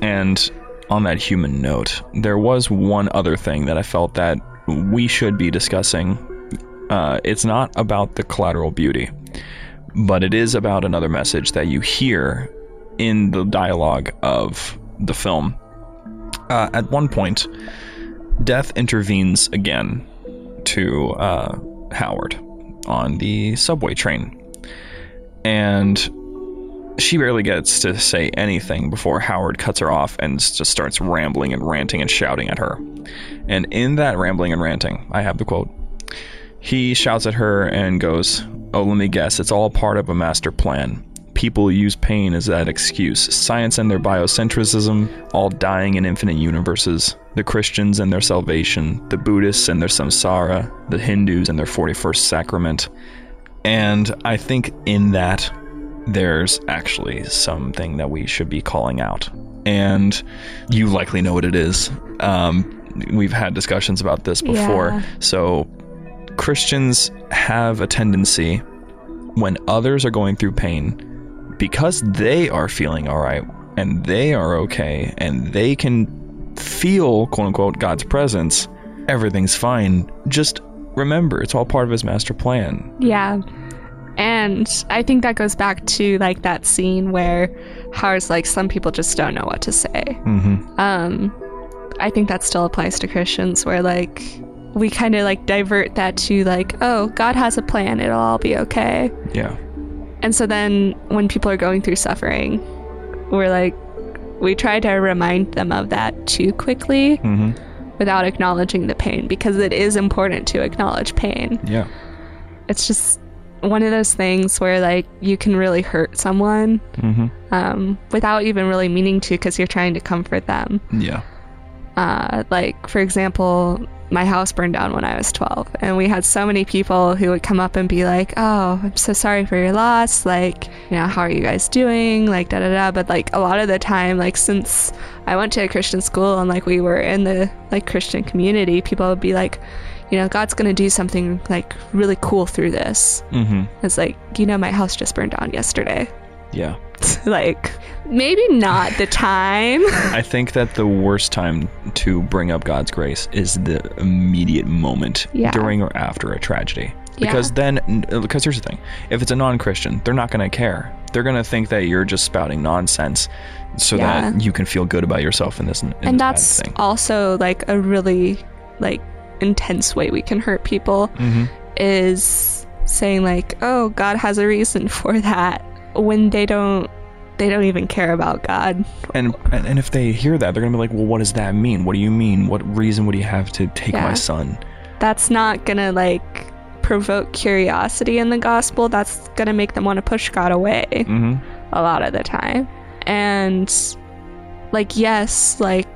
And on that human note, there was one other thing that I felt that we should be discussing. Uh, it's not about the collateral beauty, but it is about another message that you hear in the dialogue of the film. Uh, at one point, Death intervenes again to uh, Howard on the subway train. And she barely gets to say anything before Howard cuts her off and just starts rambling and ranting and shouting at her. And in that rambling and ranting, I have the quote. He shouts at her and goes, Oh, let me guess, it's all part of a master plan people use pain as that excuse. Science and their biocentrism, all dying in infinite universes. The Christians and their salvation, the Buddhists and their samsara, the Hindus and their 41st sacrament. And I think in that, there's actually something that we should be calling out. And you likely know what it is. Um, we've had discussions about this before. Yeah. So, Christians have a tendency when others are going through pain because they are feeling all right and they are okay and they can feel quote unquote God's presence, everything's fine. Just remember, it's all part of his master plan. Yeah. And I think that goes back to like that scene where Howard's like, some people just don't know what to say. Mm-hmm. Um, I think that still applies to Christians where like we kind of like divert that to like, oh, God has a plan, it'll all be okay. Yeah. And so then when people are going through suffering, we're like, we try to remind them of that too quickly mm-hmm. without acknowledging the pain because it is important to acknowledge pain. Yeah. It's just one of those things where like you can really hurt someone mm-hmm. um, without even really meaning to because you're trying to comfort them. Yeah. Uh, like, for example, my house burned down when I was 12. And we had so many people who would come up and be like, Oh, I'm so sorry for your loss. Like, you know, how are you guys doing? Like, da da da. But like, a lot of the time, like, since I went to a Christian school and like we were in the like Christian community, people would be like, you know, God's going to do something like really cool through this. Mm-hmm. It's like, you know, my house just burned down yesterday. Yeah. like maybe not the time. I think that the worst time to bring up God's grace is the immediate moment yeah. during or after a tragedy. Because yeah. then, because here's the thing: if it's a non-Christian, they're not going to care. They're going to think that you're just spouting nonsense, so yeah. that you can feel good about yourself in this. In and this that's also like a really like intense way we can hurt people. Mm-hmm. Is saying like, "Oh, God has a reason for that," when they don't they don't even care about God. And and if they hear that, they're gonna be like, well, what does that mean? What do you mean? What reason would he have to take Yeah. my son? That's not gonna like provoke curiosity in the gospel. That's gonna make them want to push God away Mm-hmm. a lot of the time. And like yes, like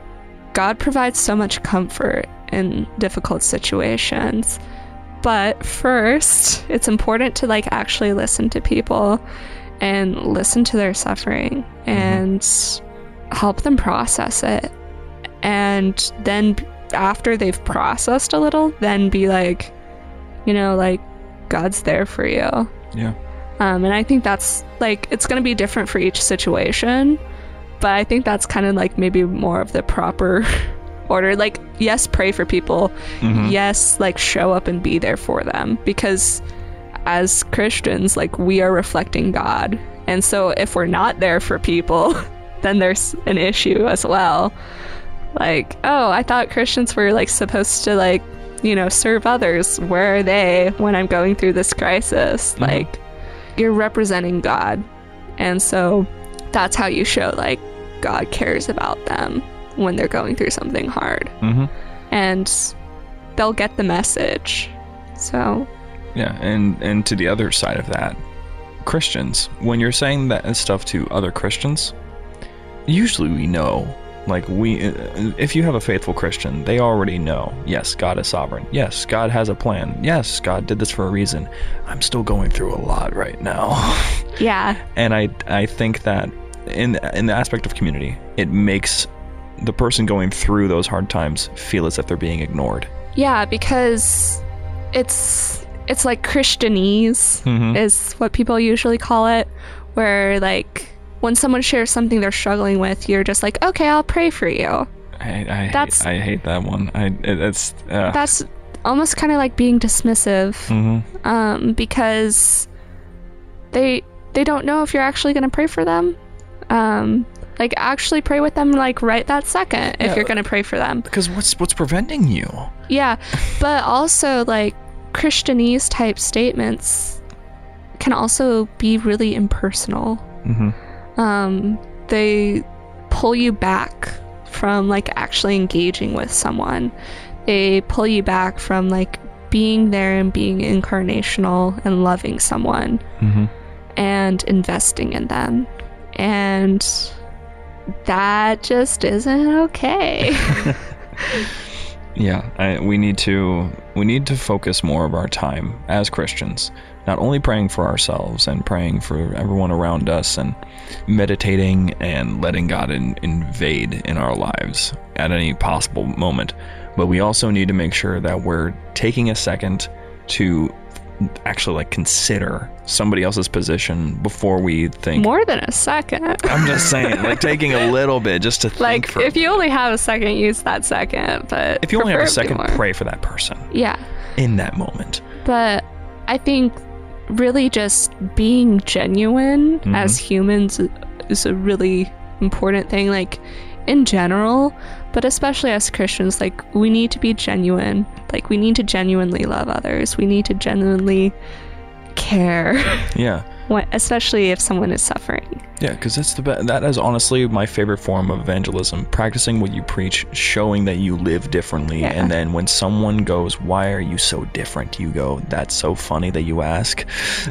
God provides so much comfort in difficult situations. But first, it's important to like actually listen to people and listen to their suffering and help them process it. And then after they've processed a little, then be like, you know, like God's there for you. Yeah. Um, and I think that's like it's going to be different for each situation, but I think that's kind of like maybe more of the proper order. Like, yes, pray for people. Mhm. Yes, like show up and be there for them because as Christians, like we are reflecting God. And so if we're not there for people, then there's an issue as well. Like, oh, I thought Christians were like supposed to like, you know, serve others. Where are they when I'm going through this crisis? Mhm. Like, you're representing God. And so that's how you show like God cares about them when they're going through something hard. Mm-hmm. And they'll get the message. So, Yeah, and and to the other side of that, Christians, when you're saying that stuff to other Christians, usually we know, like we, if you have a faithful Christian, they already know. Yes, God is sovereign. Yes, God has a plan. Yes, God did this for a reason. I'm still going through a lot right now, yeah. and I I think that in in the aspect of community, it makes the person going through those hard times feel as if they're being ignored. Yeah, because it's it's like Christianese Mhm. is what people usually call it, where like when someone shares something they're struggling with, you're just like, okay, I'll pray for you. I I, That's- hate, I hate that one. I it, it's uh, That's almost kind of like being dismissive, mhm. um, because they they don't know if you're actually going to pray for them. Um, like actually pray with them like right that second if Yeah. you're going to pray for them. Because what's what's preventing you? Yeah, but also like Christianese type statements can also be really impersonal. Mm-hmm. Um, they pull you back from like actually engaging with someone. They pull you back from like being there and being incarnational and loving someone Mm-hmm. and investing in them. And that just isn't okay. Yeah, I, we need to we need to focus more of our time as Christians, not only praying for ourselves and praying for everyone around us, and meditating and letting God in, invade in our lives at any possible moment, but we also need to make sure that we're taking a second to actually like consider somebody else's position before we think. More than a second. I'm just saying, like taking a little bit just to think like for. if you only have a second use that second but if you only have a second, pray for that person yeah in that moment. but i think really just being genuine Mhm. as humans is a really important thing like in general but especially as christians like we need to be genuine. Like we need to genuinely love others. We need to genuinely care. Yeah. When, especially if someone is suffering Yeah, because that's the be- that is honestly my favorite form of evangelism. Practicing what you preach, showing that you live differently, Yeah. and then when someone goes, "Why are you so different?" You go, "That's so funny that you ask."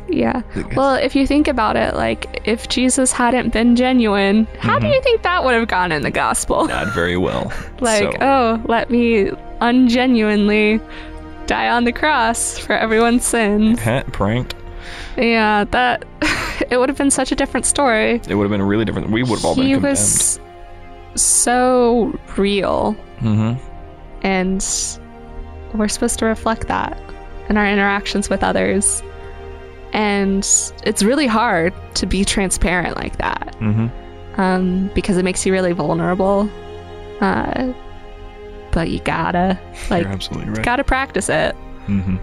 Yeah. Well, if you think about it, like if Jesus hadn't been genuine, how do mm-hmm. you think that would have gone in the gospel? Not very well. like, So, oh, let me ungenuinely die on the cross for everyone's sins. pranked. Yeah, that it would have been such a different story. It would have been a really different. We would have all been he condemned. was so real, hmm and we're supposed to reflect that in our interactions with others. And it's really hard to be transparent like that. hmm um, because it makes you really vulnerable. Uh, but you gotta like You're absolutely right. gotta practice it. hmm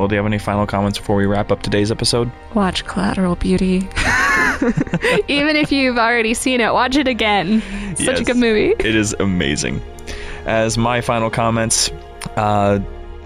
Well, do you have any final comments before we wrap up today's episode? Watch Collateral Beauty. Even if you've already seen it, watch it again. Such a good movie. It is amazing. As my final comments, uh,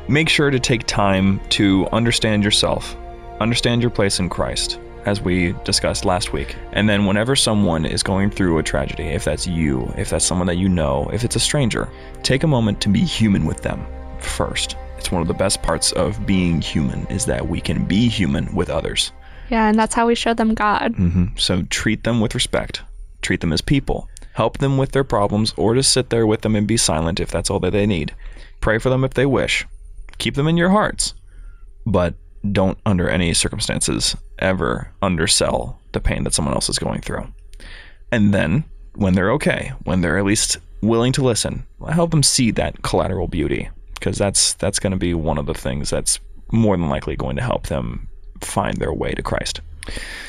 make sure to take time to understand yourself, understand your place in Christ, as we discussed last week. And then, whenever someone is going through a tragedy, if that's you, if that's someone that you know, if it's a stranger, take a moment to be human with them first. It's one of the best parts of being human is that we can be human with others. Yeah, and that's how we show them God. Mm-hmm. So treat them with respect. Treat them as people. Help them with their problems, or just sit there with them and be silent if that's all that they need. Pray for them if they wish. Keep them in your hearts, but don't, under any circumstances, ever undersell the pain that someone else is going through. And then, when they're okay, when they're at least willing to listen, help them see that collateral beauty because that's that's going to be one of the things that's more than likely going to help them find their way to Christ.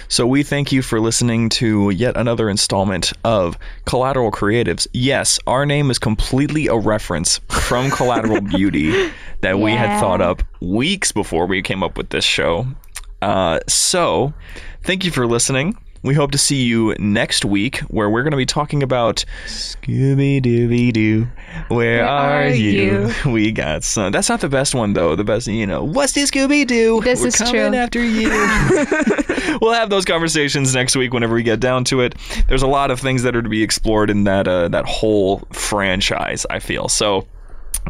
So we thank you for listening to yet another installment of Collateral Creatives. Yes, our name is completely a reference from Collateral Beauty that we had thought up weeks before we came up with this show. Uh, so thank you for listening. We hope to see you next week where we're going to be talking about Scooby Dooby Doo. Where, Where are, are you? you? We got some. That's not the best one though. The best, you know, what's this Scooby Doo? This we're is coming true. after you. we'll have those conversations next week whenever we get down to it. There's a lot of things that are to be explored in that uh, that whole franchise. I feel so.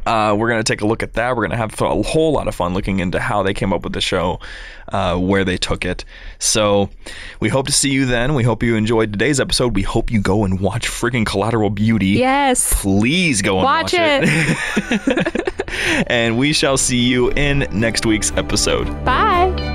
Uh, we're going to take a look at that. We're going to have a whole lot of fun looking into how they came up with the show, uh, where they took it. So we hope to see you then. We hope you enjoyed today's episode. We hope you go and watch freaking Collateral Beauty. Yes. Please go and Watch watch, it. and we shall see you in next week's episode. Bye.